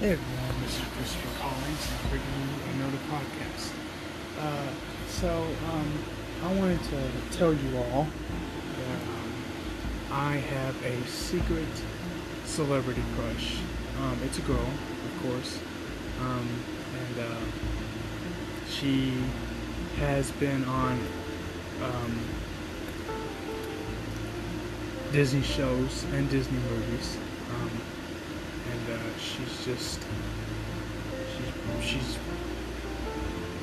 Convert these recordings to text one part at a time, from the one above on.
Hey everyone, this is Christopher Collings, and you another podcast. Uh, so, um, I wanted to tell you all that um, I have a secret celebrity crush. Um, it's a girl, of course, um, and uh, she has been on um, Disney shows and Disney movies. And uh, she's just she's she's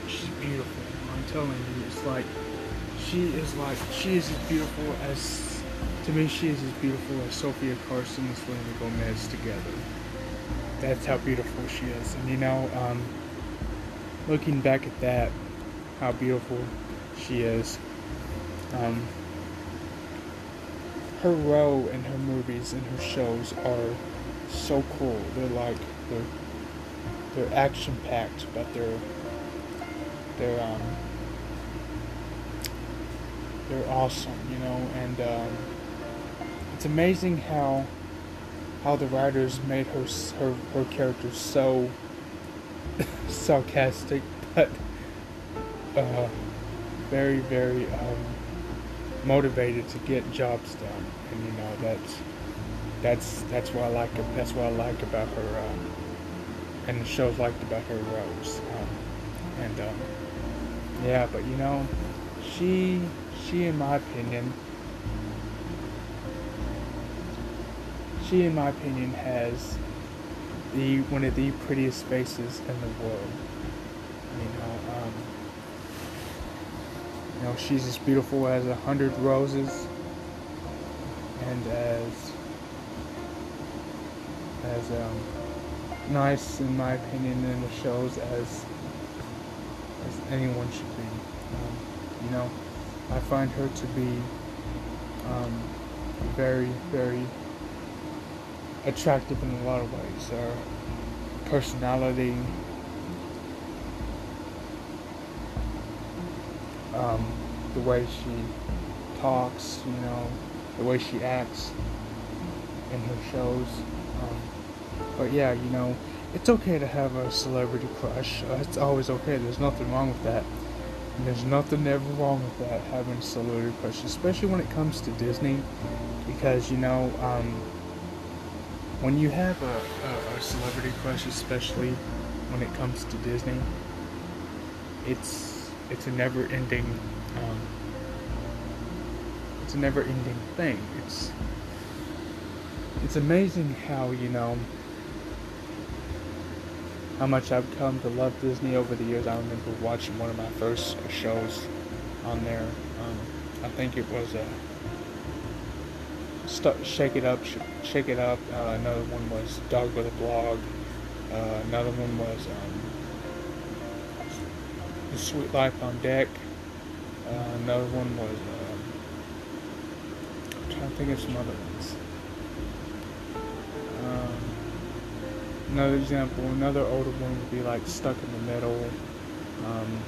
she's beautiful. I'm telling you, it's like she is like she is as beautiful as to me. She is as beautiful as Sofia Carson and Selena Gomez together. That's how beautiful she is, and you know, um, looking back at that, how beautiful she is. Um, her role in her movies and her shows are so cool. They're like they're they're action packed, but they're they're um they're awesome, you know, and um, it's amazing how how the writers made her her her character so sarcastic, but uh, very very um, motivated to get jobs done, and you know that's that's that's what I like. That's what I like about her, uh, and the shows liked about her Rose. Um, and um, yeah, but you know, she she in my opinion, she in my opinion has the one of the prettiest faces in the world. You know, um, you know, she's as beautiful as a hundred roses, and as as um, nice, in my opinion, in the shows as as anyone should be. Um, you know, I find her to be um, very, very attractive in a lot of ways. Her personality, um, the way she talks, you know, the way she acts in her shows. Um, but yeah, you know, it's okay to have a celebrity crush. Uh, it's always okay. There's nothing wrong with that. And there's nothing ever wrong with that, having a celebrity crush, especially when it comes to Disney. Because, you know, um, when you have a, a, a, celebrity crush, especially when it comes to Disney, it's it's a never-ending um, it's a never-ending thing. It's it's amazing how you know how much I've come to love Disney over the years. I remember watching one of my first shows on there. Um, I think it was a uh, Shake It Up, Shake It Up. Uh, another one was Dog with a Blog. Uh, another one was um, The Sweet Life on Deck. Uh, another one was um, I'm trying to think of some other ones. Another example, another older one would be like Stuck in the Middle. Um,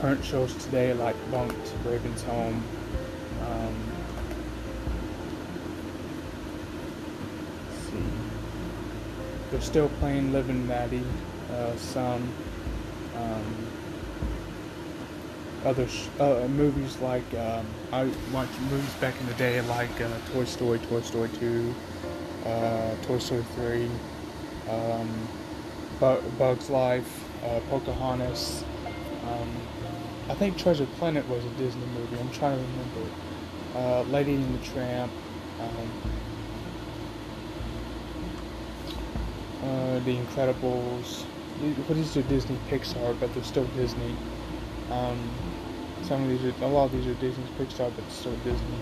current shows today like Bunked, Raven's Home. Um, see. They're still playing Liv and Maddie, uh, some. Um, other uh, movies like um, I watched movies back in the day like uh, Toy Story, Toy Story 2, uh, Toy Story 3, um, Bugs Life, uh, Pocahontas. Um, I think Treasure Planet was a Disney movie. I'm trying to remember. Uh, Lady and the Tramp. Um, uh, the Incredibles. What is the Disney Pixar, but they're still Disney. Um, some of these are, a lot of these are Disney's Pixar, but still Disney.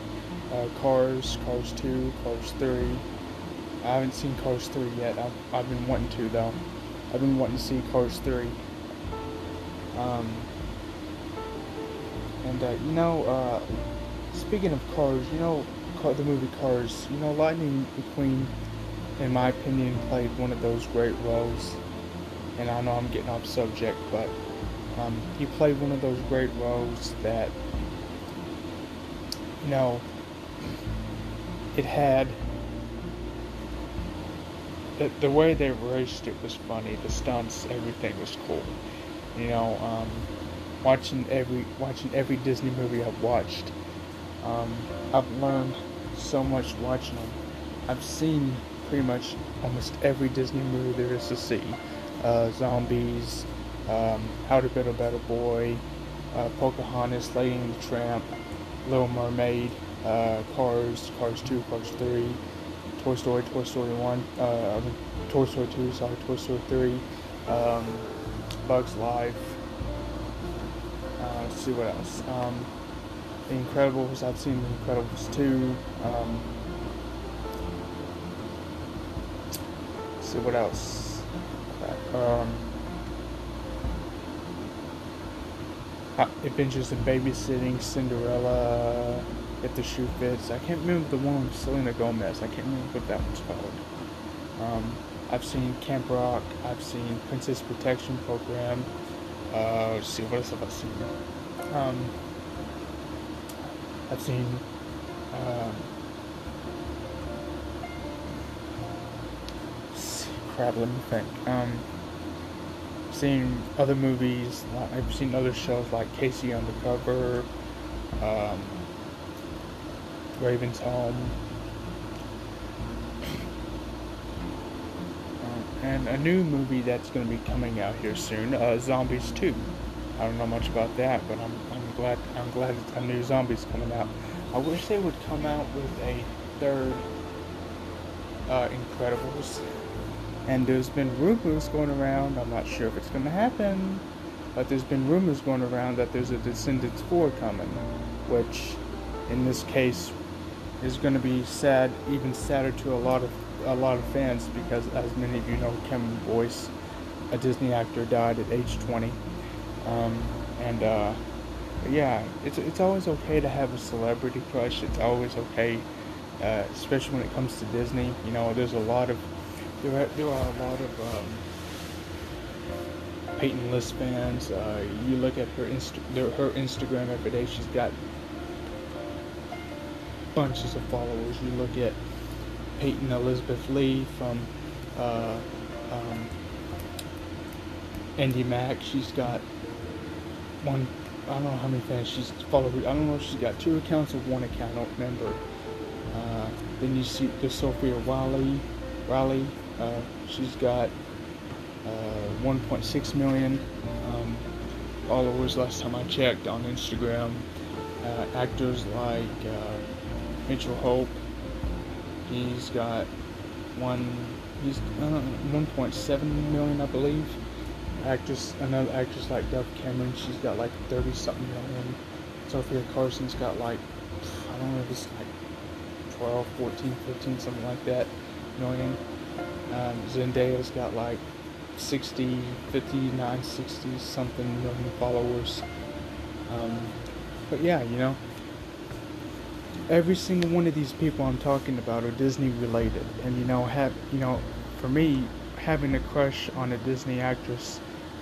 Uh, Cars, Cars 2, Cars 3. I haven't seen Cars 3 yet. I've, I've been wanting to, though. I've been wanting to see Cars 3. Um, and, uh, you know, uh, speaking of Cars, you know, the movie Cars, you know, Lightning McQueen, in my opinion, played one of those great roles. And I know I'm getting off subject, but um, he played one of those great roles that, you know, it had the, the way they raced it was funny. The stunts, everything was cool. You know, um, watching every watching every Disney movie I've watched, um, I've learned so much watching them. I've seen pretty much almost every Disney movie there is to see. Uh, zombies, um, How to Build a Better Boy, uh, Pocahontas, Lady and the Tramp, Little Mermaid, uh, Cars, Cars 2, Cars 3, Toy Story, Toy Story 1, uh, Toy Story 2, sorry, Toy Story 3, um, Bugs Life. Uh, let's see what else. Um, the Incredibles, I've seen The Incredibles 2. Um, let's see what else. Um, Adventures in Babysitting, Cinderella, If the Shoe Fits. I can't remember the one with Selena Gomez. I can't remember what that one's called. Um, I've seen Camp Rock. I've seen Princess Protection Program. Uh, let's see, what else have I seen? Um, I've seen. Um, crap, let me think. Um, seen other movies. I've seen other shows like K.C. Undercover, um, Raven's Home, um, and a new movie that's going to be coming out here soon, uh, Zombies 2. I don't know much about that, but I'm, I'm glad I'm glad a new Zombies coming out. I wish they would come out with a third uh, Incredibles and there's been rumors going around, I'm not sure if it's going to happen, but there's been rumors going around that there's a Descendants 4 coming, which in this case is going to be sad, even sadder to a lot of a lot of fans because, as many of you know, Kevin Boyce, a Disney actor, died at age 20, um, and uh, yeah, it's it's always okay to have a celebrity crush. It's always okay, uh, especially when it comes to Disney. You know, there's a lot of there are, there are a lot of um, Peyton List fans. Uh, you look at her Insta- her Instagram every day. She's got bunches of followers. You look at Peyton Elizabeth Lee from uh, um, Mack. She's got one. I don't know how many fans she's followed. I don't know if she's got two accounts or one account. I don't remember. Uh, then you see the Sofia Wylie. Riley. Uh, she's got uh, 1.6 million um, followers last time I checked on Instagram. Uh, actors like uh, Mitchell Hope, he's got one, he's 1.7 million, I believe. Actress, another actress like Dove Cameron, she's got like 30 something million. Sofia Carson's got like, I don't know if it's like 12, 14, 15, something like that million. Um, Zendaya's got like 60, 59, 60 something million followers. Um, but yeah, you know, every single one of these people I'm talking about are Disney related, and you know, have you know, for me, having a crush on a Disney actress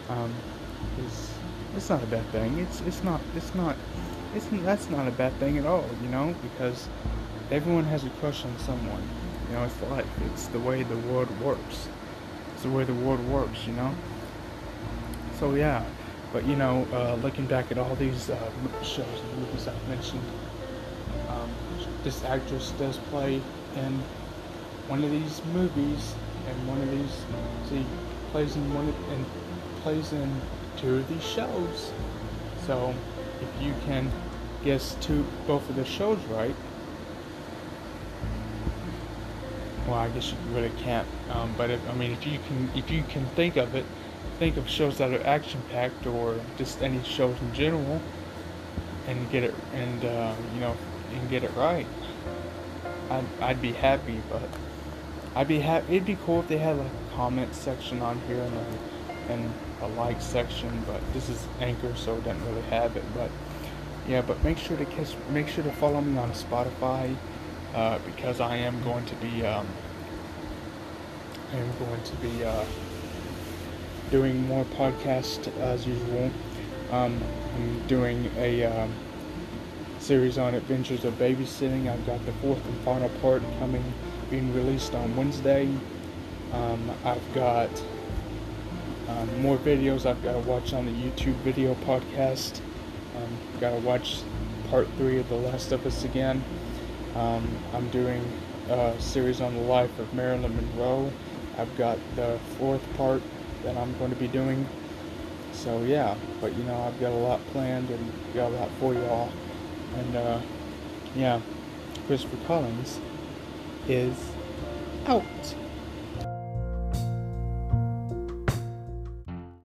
um, is it's not a bad thing. It's it's not it's not it's that's not a bad thing at all, you know, because everyone has a crush on someone. You know, it's life. It's the way the world works. It's the way the world works, you know? So, yeah. But, you know, uh, looking back at all these uh, shows and movies I've mentioned, um, this actress does play in one of these movies and one of these, see, plays in one of, and plays in two of these shows. So, if you can guess two, both of the shows right, well, I guess you really can't. Um, but if, I mean, if you can, if you can think of it, think of shows that are action packed or just any shows in general, and get it, and uh, you know, and get it right. I'd, I'd be happy, but I'd be happy. It'd be cool if they had like a comment section on here and a, and a like section, but this is Anchor, so it doesn't really have it. But yeah, but make sure to kiss, make sure to follow me on Spotify uh, because I am going to be um, I am going to be uh, doing more podcasts as usual. Um, I'm doing a um, series on adventures of babysitting. I've got the fourth and final part coming, being released on Wednesday. Um, I've got um, more videos I've got to watch on the YouTube video podcast. Um, got to watch part three of The Last of Us again. Um, I'm doing a series on the life of Marilyn Monroe. I've got the fourth part that I'm going to be doing. So yeah, but you know I've got a lot planned and got a lot for y'all. And uh, yeah, Christopher Collings is out.